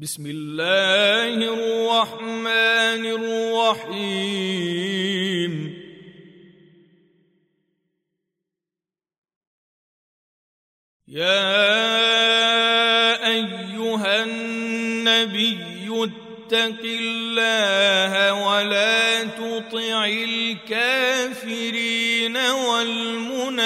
بسم الله الرحمن الرحيم. يا أيها النبي اتق الله ولا تطع الكافرين والمنافقين.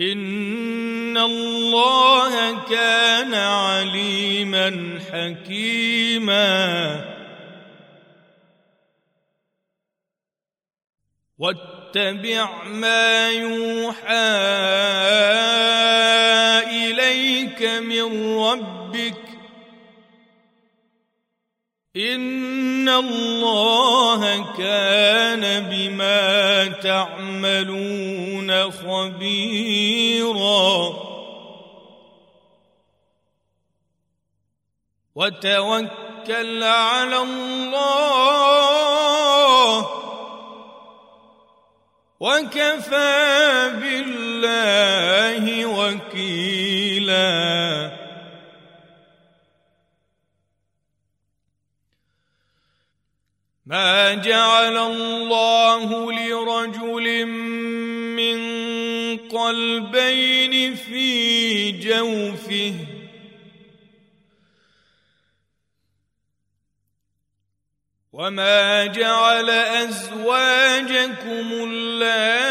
ان الله كان عليما حكيما. واتبع ما يوحى اليك من ربك ان الله كان بما تعملون خبيرا. وتوكل على الله. وكفى بالله وكيلا. ما جعل الله لرجل من قلبين في جوفه وما جعل ازواجكم اللائي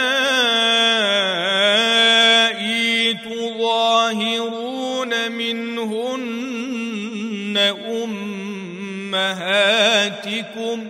تظاهرون منهن امهاتكم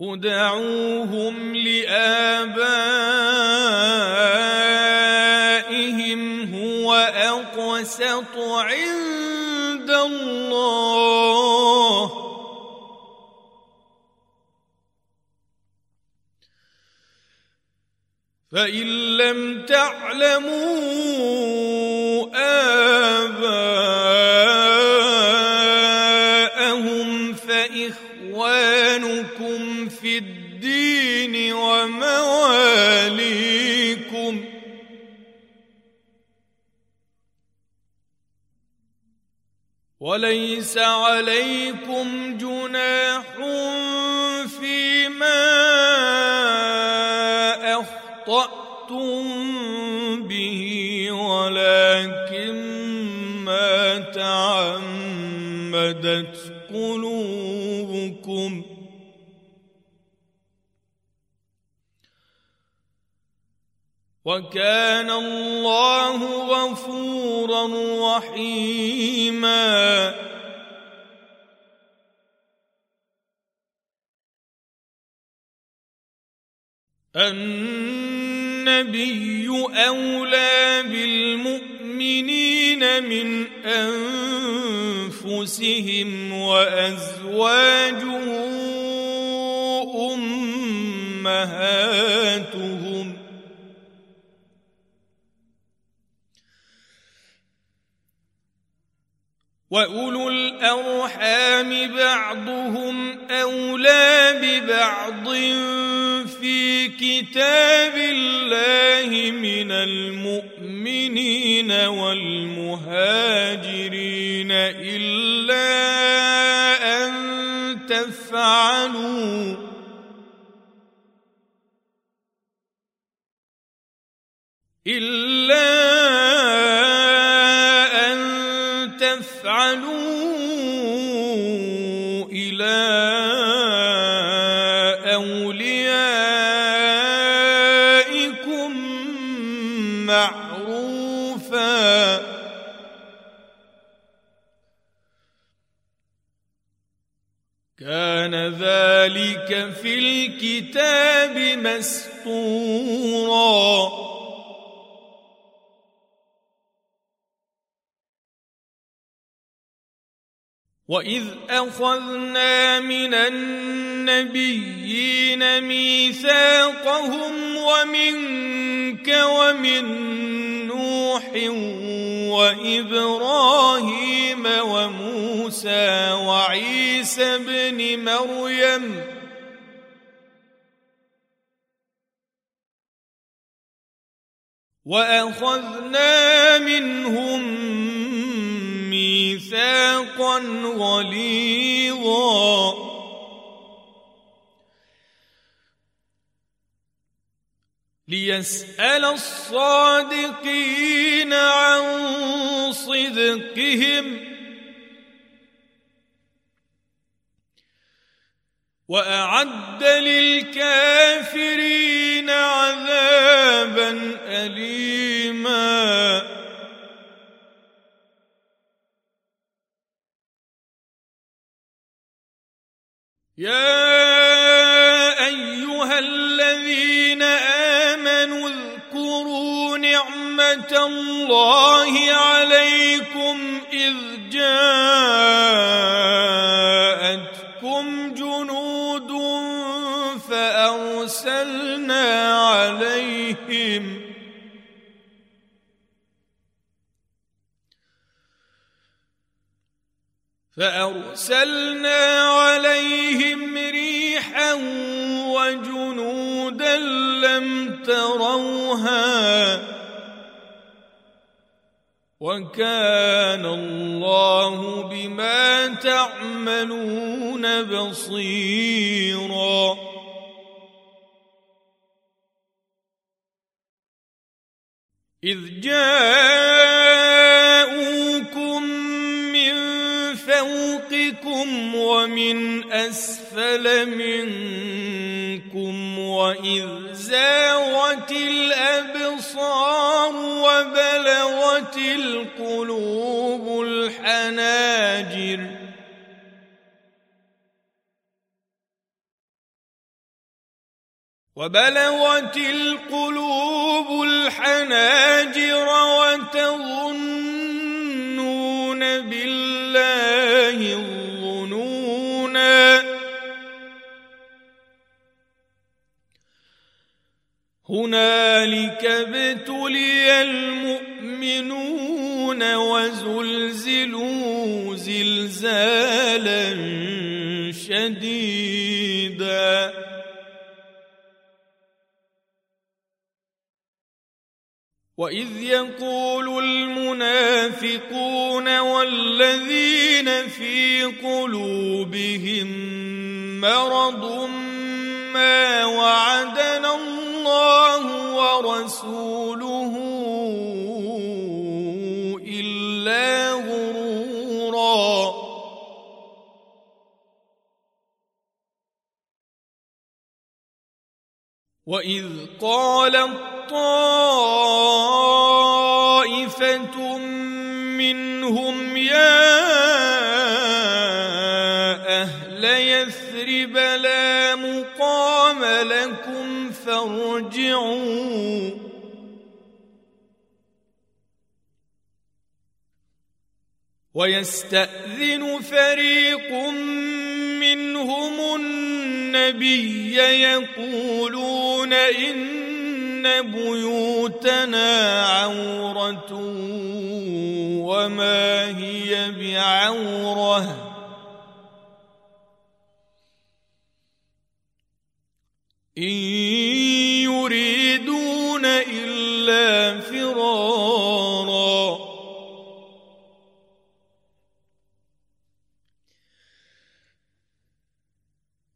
ادعوهم لآبائهم هو أقسط عند الله. فإن لم تعلموا آباءهم فإخوانكم في الدين ومواليكم وليس عليكم جناح فيما أخطأتم به ولكن ما تعمدت قلوبكم وكان الله غفورا رحيما النبي أولى بالمؤمنين من أنفسهم وأزواجه امهاتهم واولو الارحام بعضهم اولى ببعض في كتاب الله من المؤمنين والمهاجرين الا ان تفعلوا الا معروفا. كان ذلك في الكتاب مسطورا واذ اخذنا من النبيين ميثاقهم ومنك ومن نوح وإبراهيم وموسى وعيسى ابن مريم. وأخذنا منهم ميثاقا غليظا. ليسأل الصادقين عن صدقهم. وأعد للكافرين عذابا أليماً. يا أيها الذين امنوا اذكروا نعمة الله عليكم إذ جاءتكم جنود فأرسلنا عليهم فأرسلنا عليهم ريحا وكان الله بما تعملون بصيرا. إذ جاءوكم ومن أسفل منكم وإذ زاوت الأبصار وبلغت القلوب الحناجر وبلغت القلوب الحناجر وتظنون بالله هنالك ابتلي المؤمنون وزلزلوا زلزالا شديدا. واذ يقول المنافقون والذين في قلوبهم مرض ما وعدنا الله ورسوله واذ قالت طائفة منهم يا أهل يثرب لا مقام لكم فارجعوا ويستأذن فريق منهم النبي يقولون إن بيوتنا عورة وما هي بعورة. إن يريدون إلا فرارا.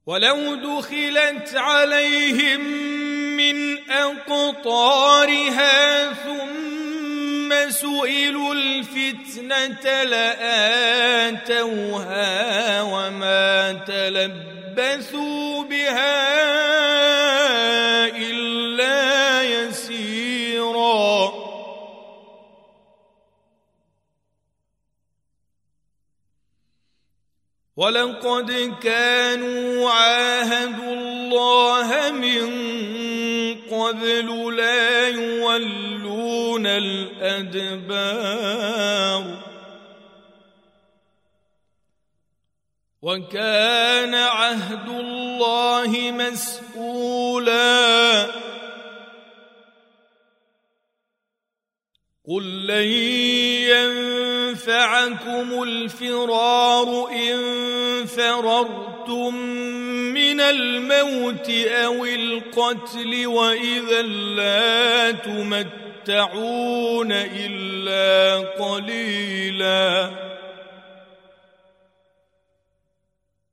ولو دخلت عليهم من أقطارها ثم سئلوا الفتنة لآتوها وما تلبثوا بها إلا يسيرا. ولقد كانوا عاهدوا الله من قبل لا يولون الأدبار. وكان عهد الله مسؤولا. قل لن ينفعكم الفرار إن فررتم من الموت أو القتل وإذا لا تمتعون إلا قليلا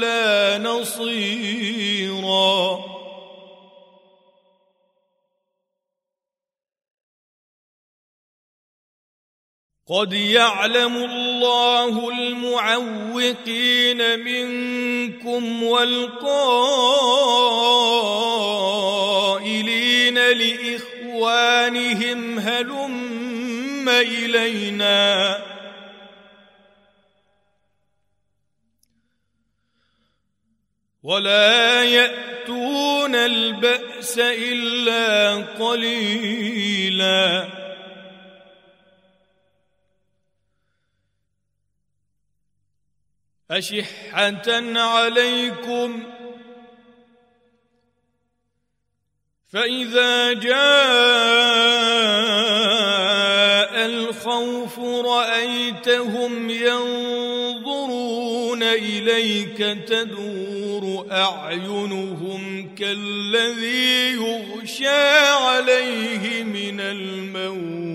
ولا نصيرا. قد يعلم الله المعوقين منكم والقائلين لإخوانهم هلم إلينا. ولا يأتون البأس إلا قليلا. أشحة عليكم. فإذا جاء الخوف رأيتهم ينظرون إليك تدور أعينهم كالذي يغشى عليه من الموت.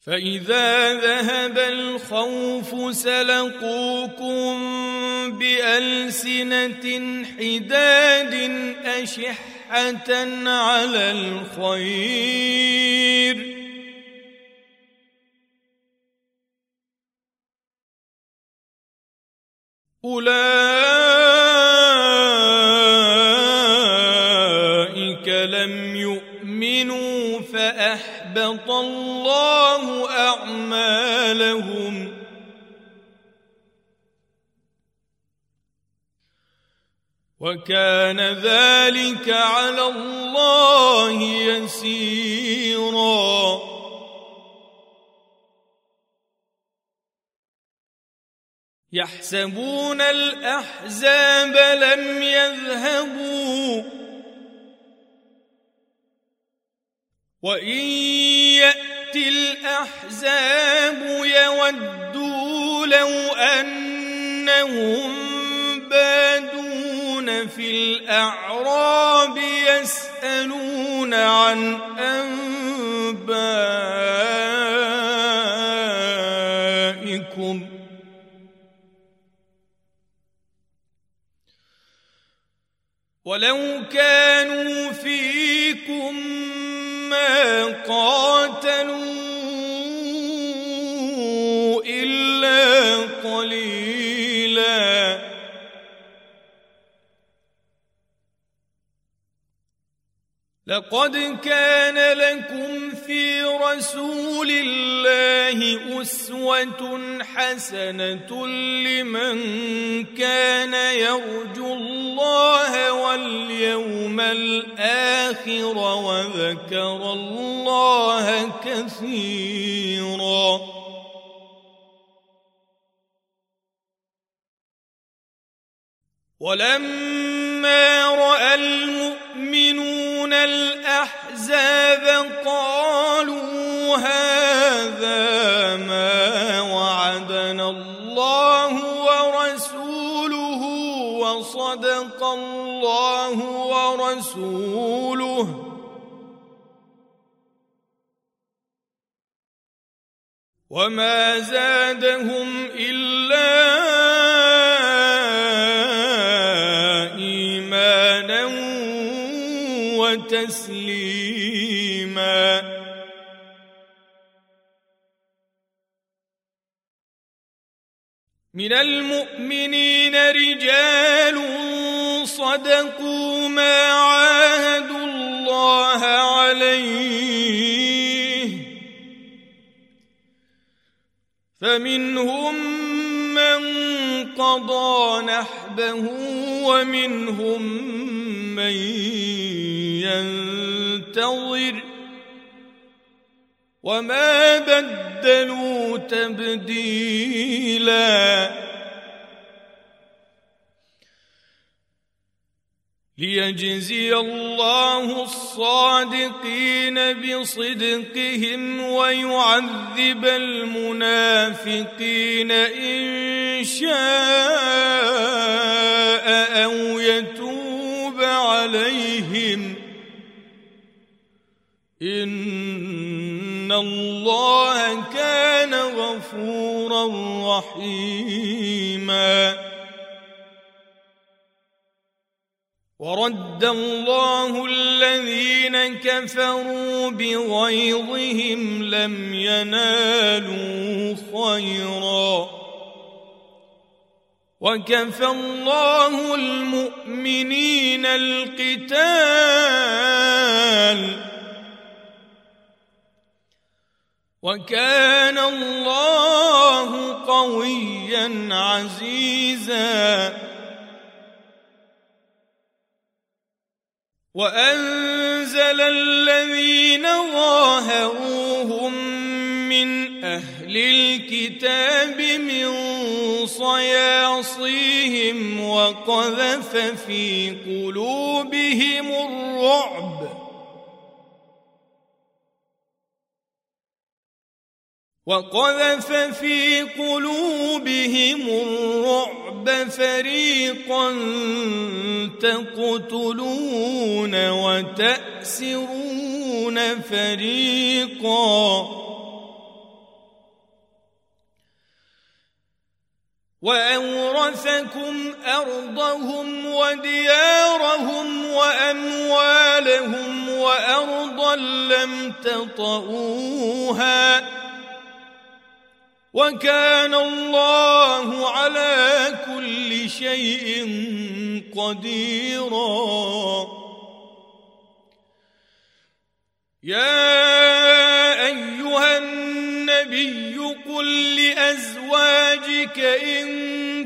فإذا ذهب الخوف سلقوكم بألسنة حداد أشحة على الخير. أولئك لم يؤمنوا فأحبط الله أعمالهم. وكان ذلك على الله يسيراً. يحسبون الأحزاب لم يذهبوا. وإن يأتي الأحزاب يودوا لو أنهم بادون في الأعراب يسألون عن أنبائكم. ولو كانوا فيكم ما قاتلوا لقد كان لكم في رسول الله أسوة حسنة لمن كان يرجو الله واليوم الآخر وذكر الله كثيرا. ولما رأى المؤمنون من الأحزاب قالوا هذا ما وعدنا الله ورسوله وصدق الله ورسوله. وما زادهم إلا وتسليما من المؤمنين رجال صدقوا ما عاهدوا الله عليه. فمنهم من قضى نحبه ومنهم من ينتظر وما بدلوا تبديلا ليجزي الله الصادقين بصدقهم ويعذب المنافقين ان شاء أو يتوب عليهم إن الله كان غفورا رحيما. ورد الله الذين كفروا بغيظهم لم ينالوا خيرا. وكفى الله المؤمنين القتال. وكان الله قويا عزيزا. وأنزل الذين ظاهروهم أهل الكتاب من صياصيهم وقذف في قلوبهم الرعب. وقذف في قلوبهم الرعب فريقا تقتلون وتأسرون فريقا. وأورثكم أرضهم وديارهم وأموالهم وأرضا لم تطئوها وكان الله على كل شيء قديرا يا أيها النبي قل لازواجك إن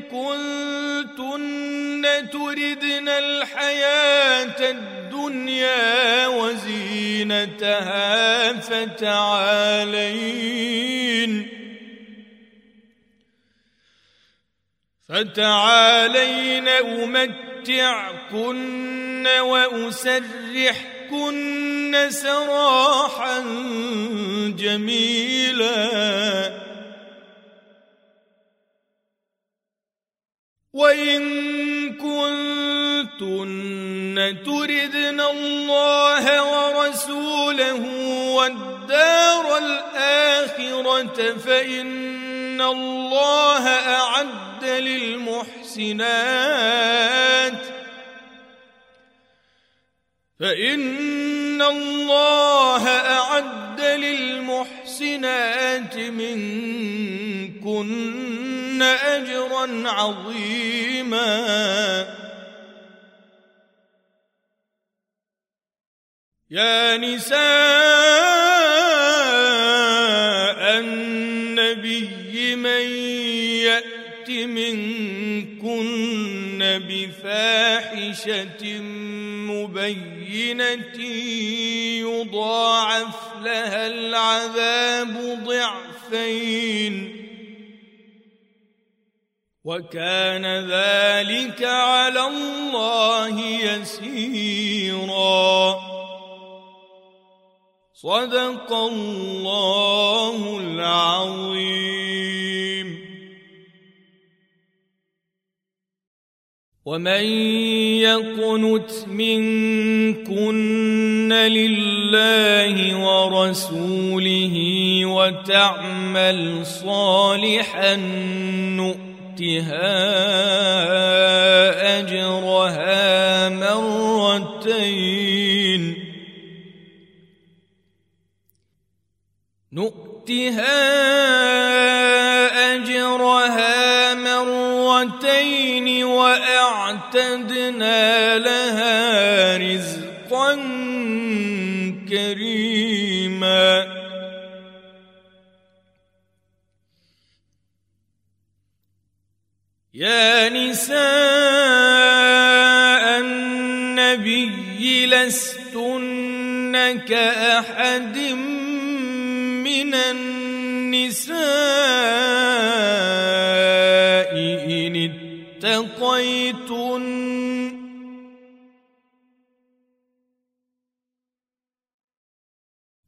كنتن تردن الحياة الدنيا وزينتها فتعالين فتعالين أمتعكن وأسرحكن سراحا جميلا وان كنتن تردن الله ورسوله والدار الاخره فان الله اعد للمحسنات فإن الله أعد للمحسنات منكن أجرا عظيما. يا نساء النبي من يأت منكن بفاحشة مبينة يضاعف لها العذاب ضعفين. وكان ذلك على الله يسيرا. صدق الله العظيم. ومن يقنت منكن لله ورسوله وتعمل صالحا نؤتها أجرها مرتين. نؤتها أجرها مرتين وأعتدنا لها رزقا كريما يا نساء النبي لستن كأحد من النساء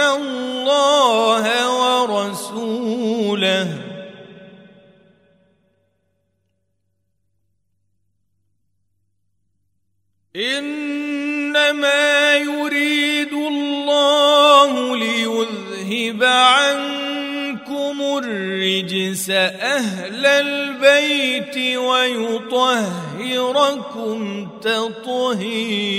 الله ورسوله. إنما يريد الله ليذهب عنكم الرجس أهل البيت ويطهركم تطهيرا.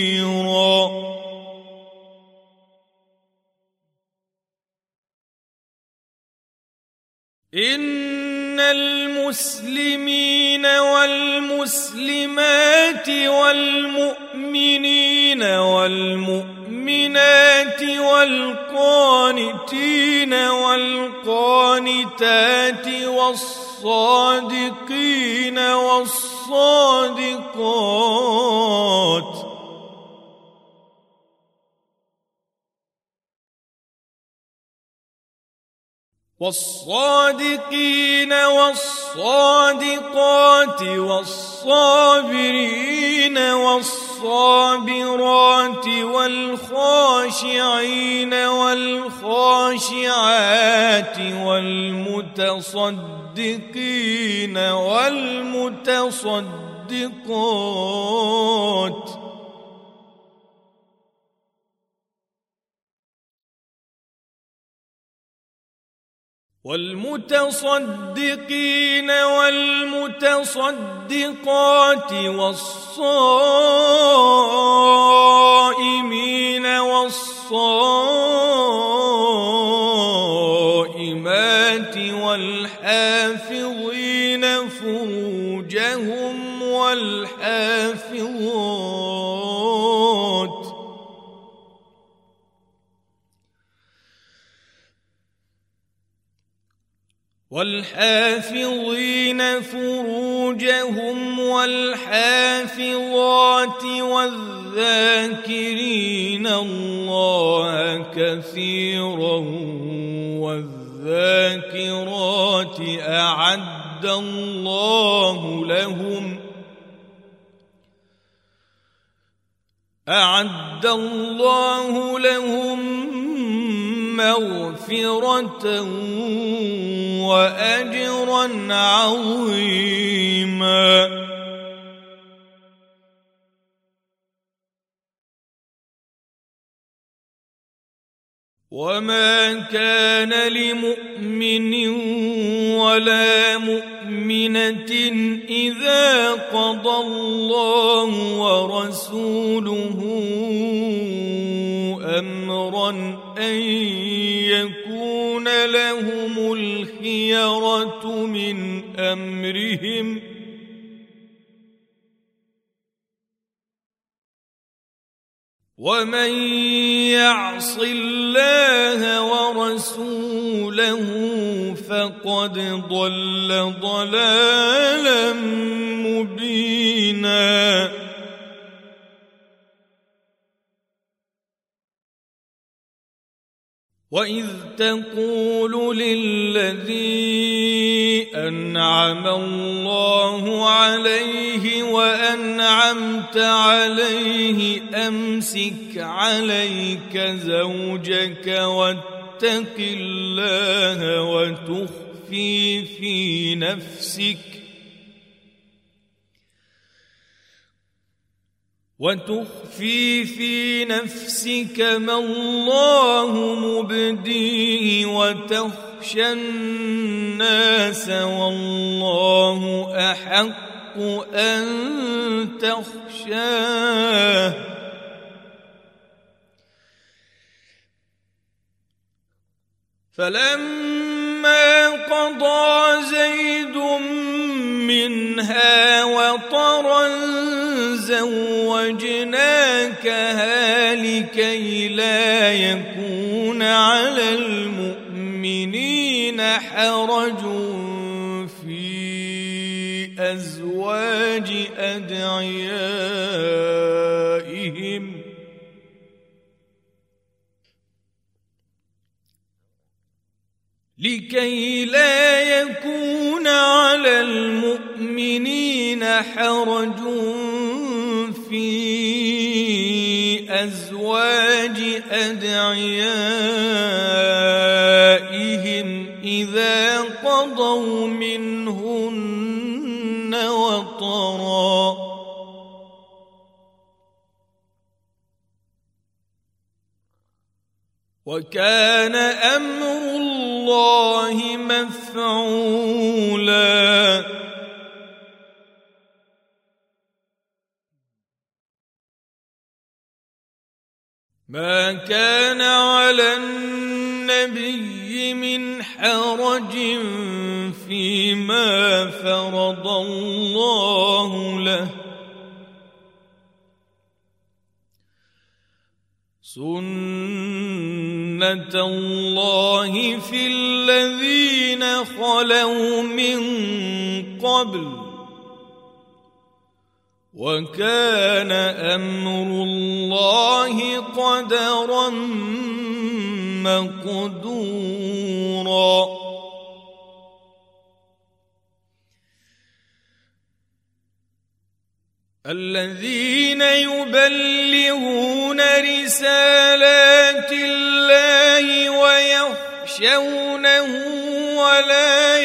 إن المسلمين والمسلمات والمؤمنين والمؤمنات والقانتين والقانتات والصادقين والصادقات والصادقين والصادقات والصابرين والصابرات والخاشعين والخاشعات والمتصدقين والمتصدقات والمتصدقين والمتصدقات والصائمين والصائمات والحافظين فروجهم والحافظات والحافظين فروجهم والحافظات والذاكرين الله كثيرا والذاكرات أعد الله لهم أعد الله لهم مغفرة وأجرا عظيما. وما كان لمؤمن ولا مؤمنه اذا قضى الله ورسوله امرا أن يكون لهم الخيرة من أمرهم. ومن يعص الله ورسوله فقد ضل ضلالا مبينا. واذ تقول للذي انعم الله عليه وانعمت عليه امسك عليك زوجك واتق الله وتخفي في نفسك وتخفي في نفسك ما الله مبديه وتخشى الناس والله أحق أن تخشاه. فلما قضى زيد منها وطرا زوجناكها لكي لا يكون على المؤمنين حرج في أزواج أدعيائهم. لكي لا يكون على المؤمنين حرج في أزواج أدعيائهم إذا قضوا منهن وطرا. وكان أمر الله مفعولا. ما كان على النبي من حرج فيما فرض الله له. سنة الله في الذين خلوا من قبل وكان أمر الله قدرا مقدورا. الذين يبلغون رسالات الله ويخشونه ولا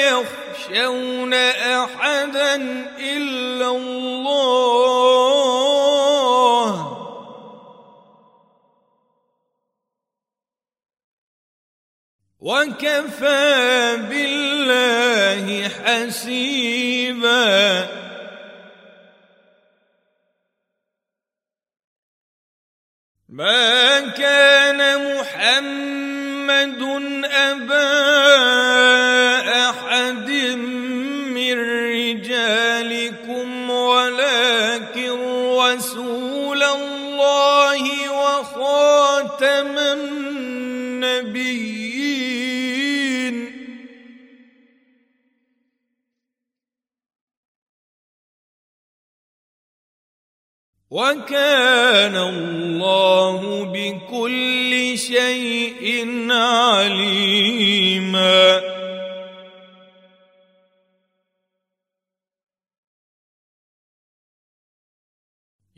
يخشون أحدا إلا الله. وكفى بالله حسيبا. ما كان محمد ابا رسول الله وخاتم النبيين. وكان الله بكل شيء عليما.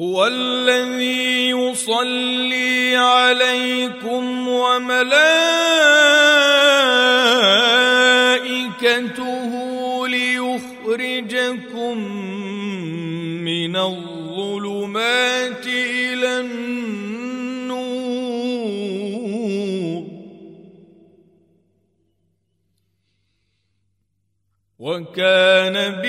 هو الذي يصلي عليكم وملائكته ليخرجكم من الظلمات إلى النور. وكان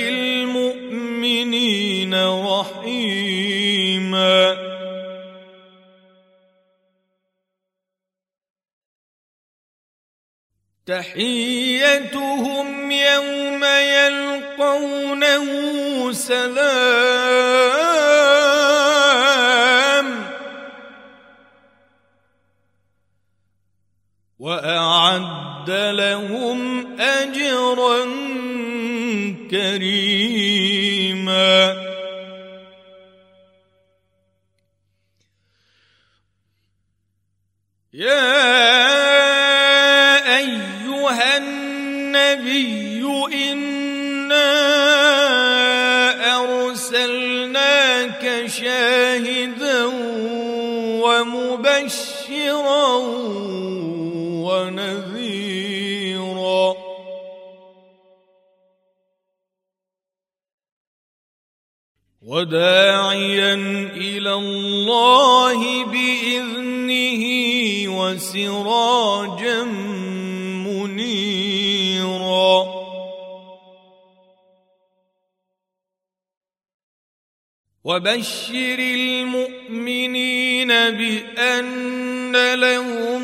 بالمؤمنين رحيما تحيتهم يوم يلقونه سلام واعد لهم اجرا كريما يا أيها النبي إنا أرسلناك شاهدا ومبشرا وداعيا إلى الله بإذنه وسراجا منيرا. وبشر المؤمنين بأن لهم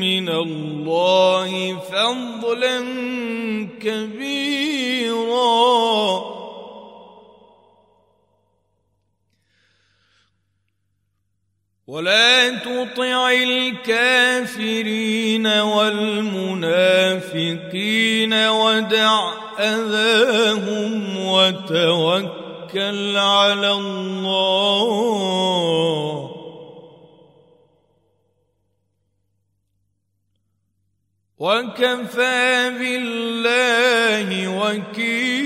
من الله فضلا كبيرا. ولا تطع الكافرين والمنافقين ودع أذاهم وتوكل على الله. وكفى بالله وكيلا.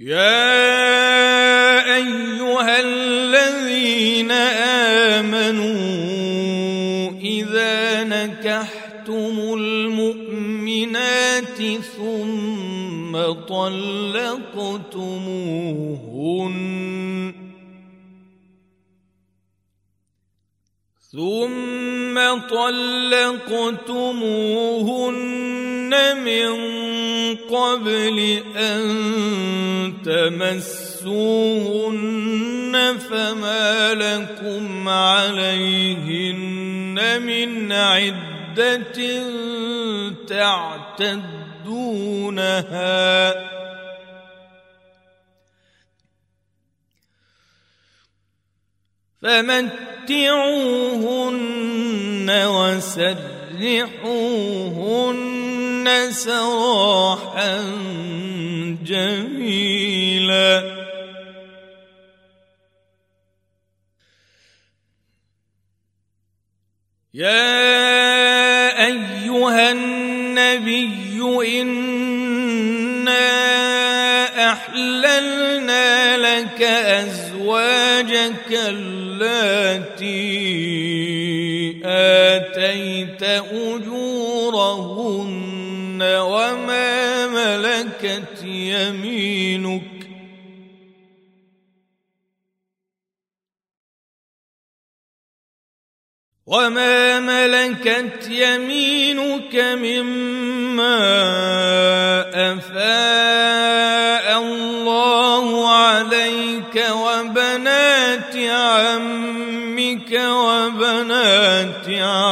يا طلقتموهن ثم طلقتموهن من قبل أن تمسوهن فما لكم عليهن من عدة تعتدونها فمتعوهن وسرحوهن سراحا جميلا. يا ازواجك اللاتي آتيت أجورهن وما ملكت يمينك وما ملكت يمينك مما افاء وبنات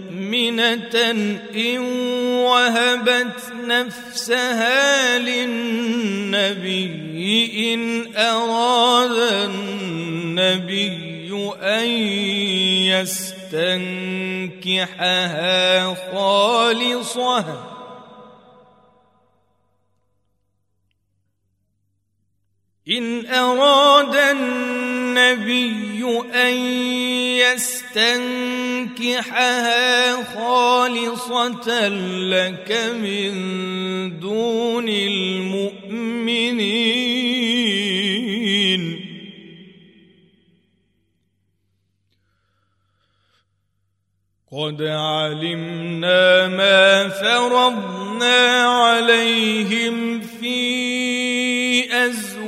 إن وهبت نفسها للنبي إن أراد النبي أن يستنكحها خالصة. إن أراد النبي أن يستنكحها خالصة لك من دون المؤمنين. قد علمنا ما فرضنا عليهم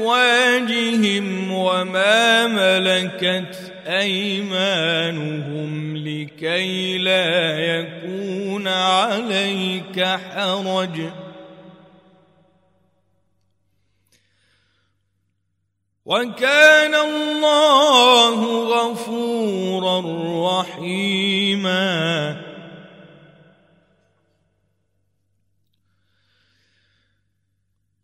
أزواجهم وما ملكت أيمانهم لكي لا يكون عليك حرج. وكان الله غفورا رحيما.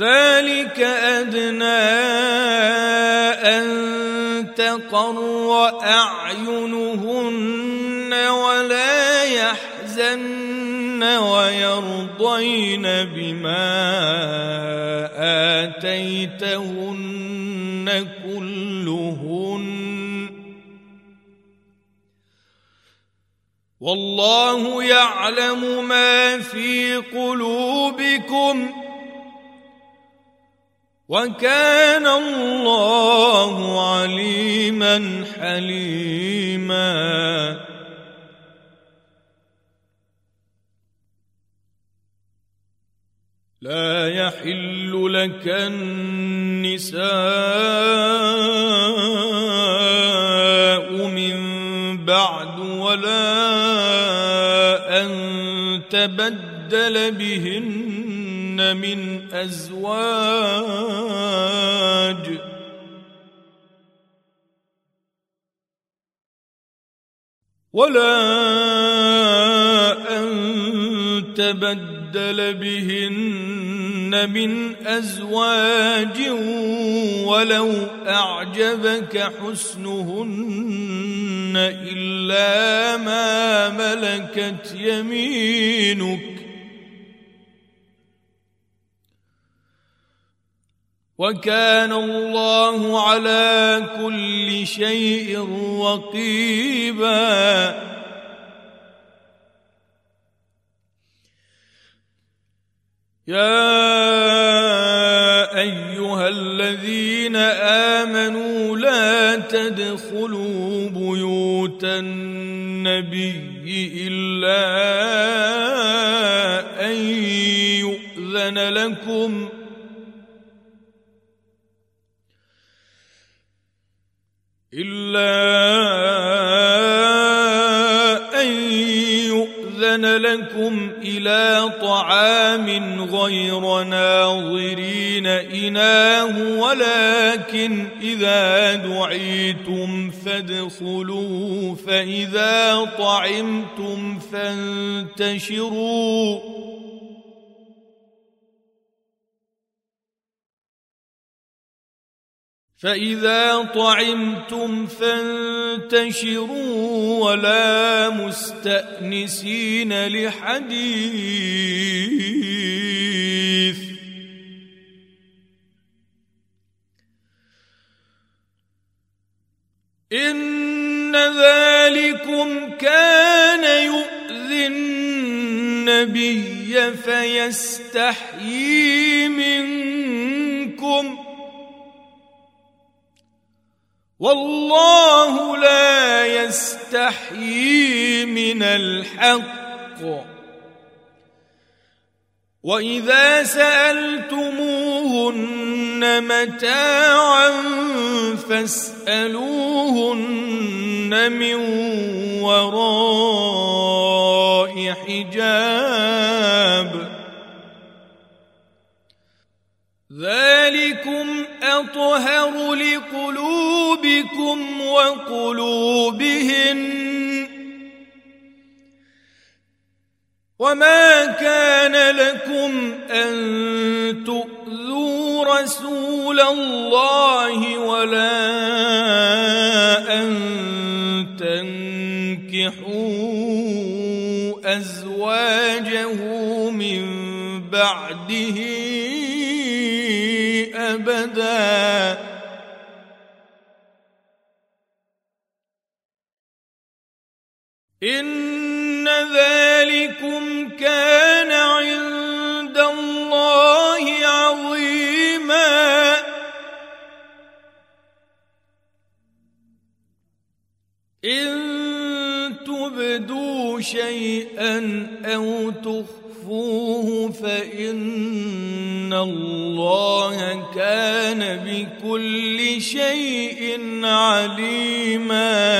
ذلك أدنى أن تقر أعينهن ولا يحزن ويرضين بما آتيتهن كلهن. والله يعلم ما في قلوبكم وكان الله عليما حليما. لا يحل لك النساء من بعد ولا أن تبدل بهن من أزواج. ولا أن تبدل بهن من أزواج ولو أعجبك حسنهن إلا ما ملكت يمينك. وكان الله على كل شيء رقيبا. يا أيها الذين آمنوا لا تدخلوا بيوت النبي إلا أن يؤذن لكم إلا أن يؤذن لكم إلى طعام غير ناظرين إناه ولكن إذا دعيتم فادخلوا فإذا طعمتم فانتشروا. فإذا طعمتم فانتشروا ولا مستأنسين لحديث. إن ذلكم كان يؤذي النبي فيستحيي منكم. والله لا يستحيي من الحق. وإذا سألتموهن متاعا فاسألوهن من وراء حجاب. ذلكم أطهر لقلوبكم وقلوبهن وما كان لكم أن تؤذوا رسول الله ولا إن تبدوا شيئا أو تخفوه فإن الله كان بكل شيء عليما.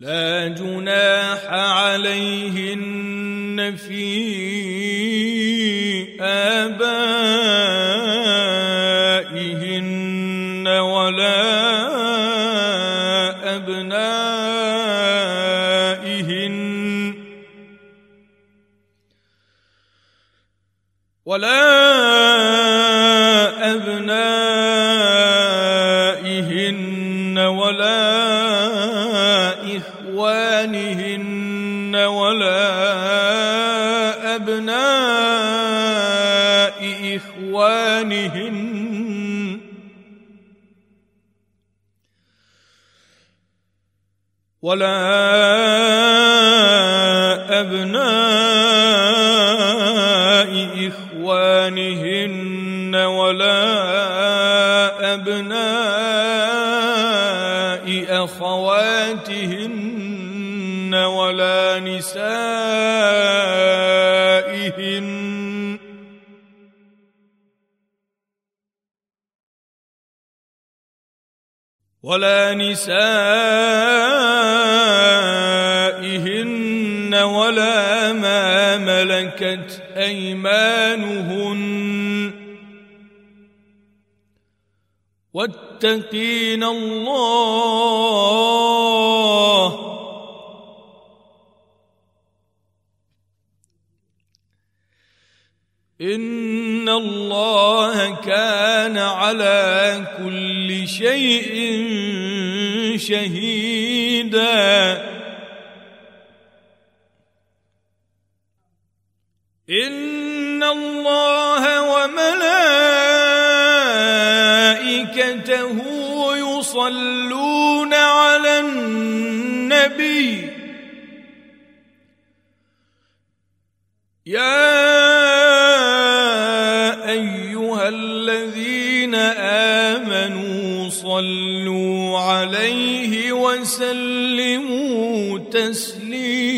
لا جناح عليهن في ولا أبنائهن ولا إخوانهن ولا أبناء إخوانهن ولا أبناء ولا أبناء أخواتهن ولا نسائهن. ولا نسائهن ولا ما ملكت أيمانهن. واتقين الله ان الله كان على كل شيء شهيدا وملائكته يصلون على النبي. يا أيها الذين آمنوا صلوا عليه وسلموا تسليما.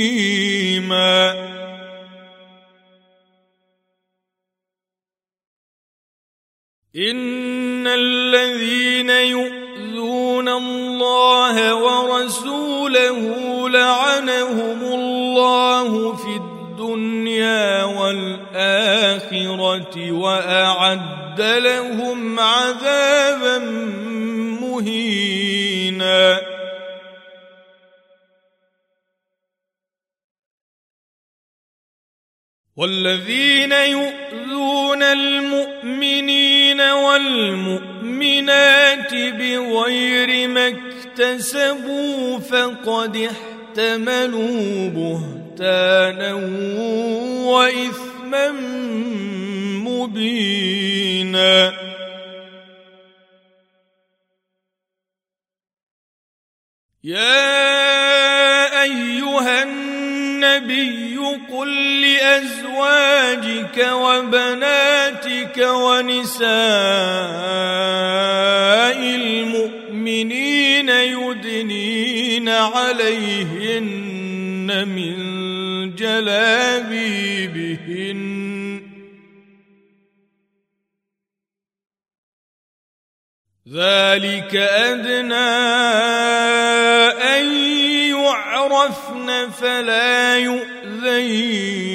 إن الذين يؤذون الله ورسوله لعنهم الله في الدنيا والآخرة وأعد لهم عذابا مهينا. والذين يؤذون المؤمنين والمؤمنات بغير ما اكتسبوا فقد احتملوا بهتانا وإثما مبينا. يا أيها النبي قل لأزواجك وبناتك ونساء المؤمنين يدنين عليهن من جلابيبهن. ذلك أدنى أن يعرفن فلا يؤذين.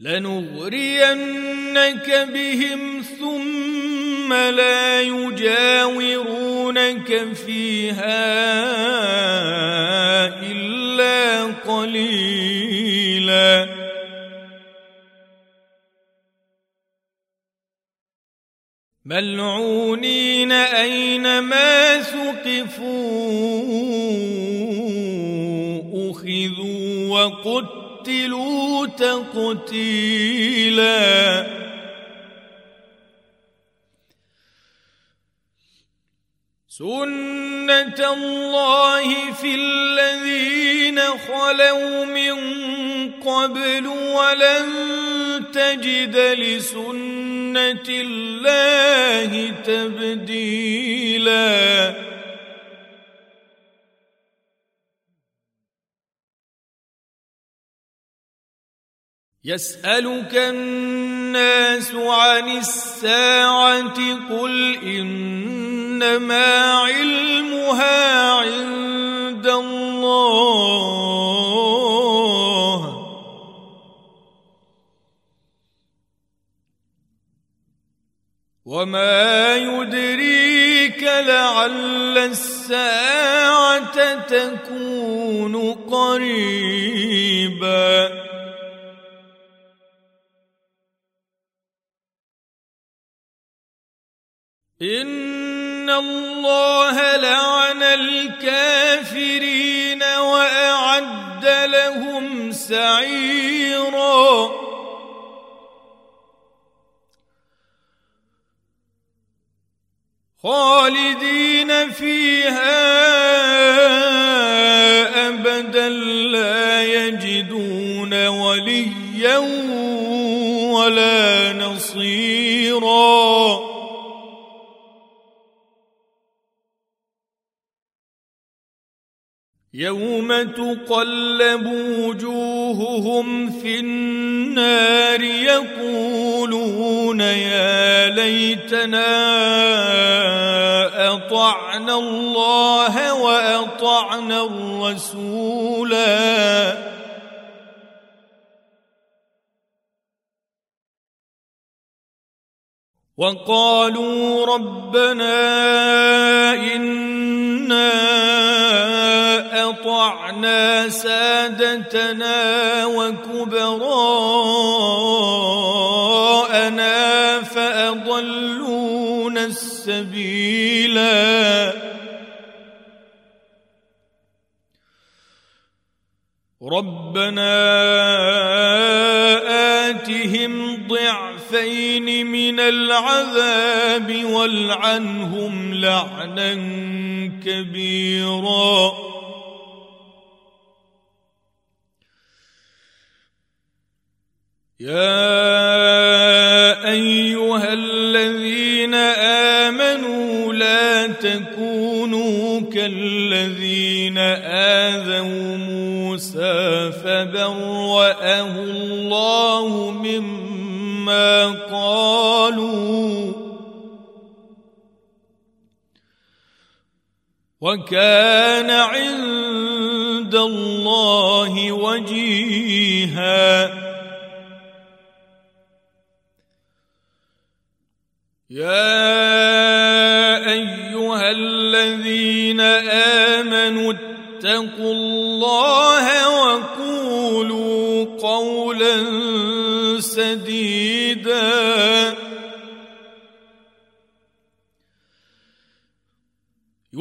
لنغرينك بهم ثم لا يجاورونك فيها إلا قليلا. ملعونين أينما ثقفوا أخذوا وقتلوا قتلوا تقتيلا سنة الله في الذين خلوا من قبل ولن تجد لسنة الله تبديلا. يسألك الناس عن الساعة قل إنما علمها عند الله. وما يدريك لعل الساعة تكون قريباً. ان الله لعن الكافرين واعد لهم سعيرا. خالدين فيها ابدا لا يجدون وليا ولا نصيرا. يوم تقلب وجوههم في النار يقولون يا ليتنا اطعنا الله واطعنا الرسولا وقالوا ربنا إنا أطعنا سادتنا وكبراءنا فاضلونا السبيلا. ربنا آتهم ضعفين من العذاب والعنهم لعنا كبيرا. يا أيها الذين آمنوا لا تكونوا الذين آذوا موسى فبرأه الله مما قالوا. وكان عند الله وجيها. يا أيها الذين آمنوا اتقوا الله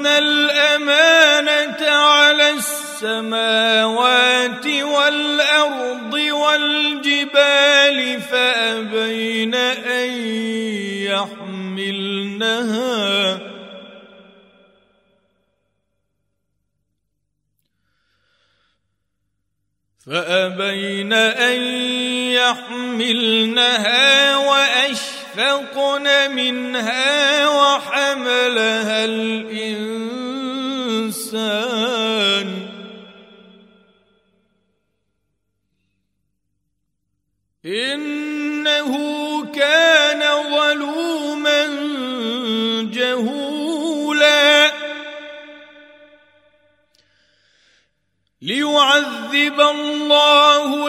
عرضنا الأمانة على السماوات والأرض والجبال فأبين أن يحملنها. فأبين أن يحملنها واشفقن منها وحملها الإنسان. إنه كان ظلوما جهولا ليعذب الله